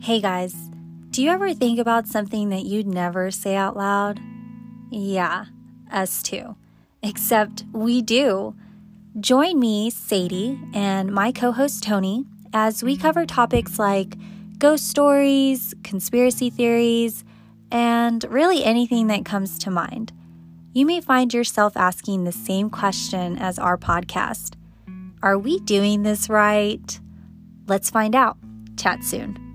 Hey guys, do you ever think about something that you'd never say out loud? Yeah, us too. Except we do. Join me, Sadie, and my co host Tony as we cover topics like ghost stories, conspiracy theories, and really anything that comes to mind. You may find yourself asking the same question as our podcast Are we doing this right? Let's find out. Chat soon.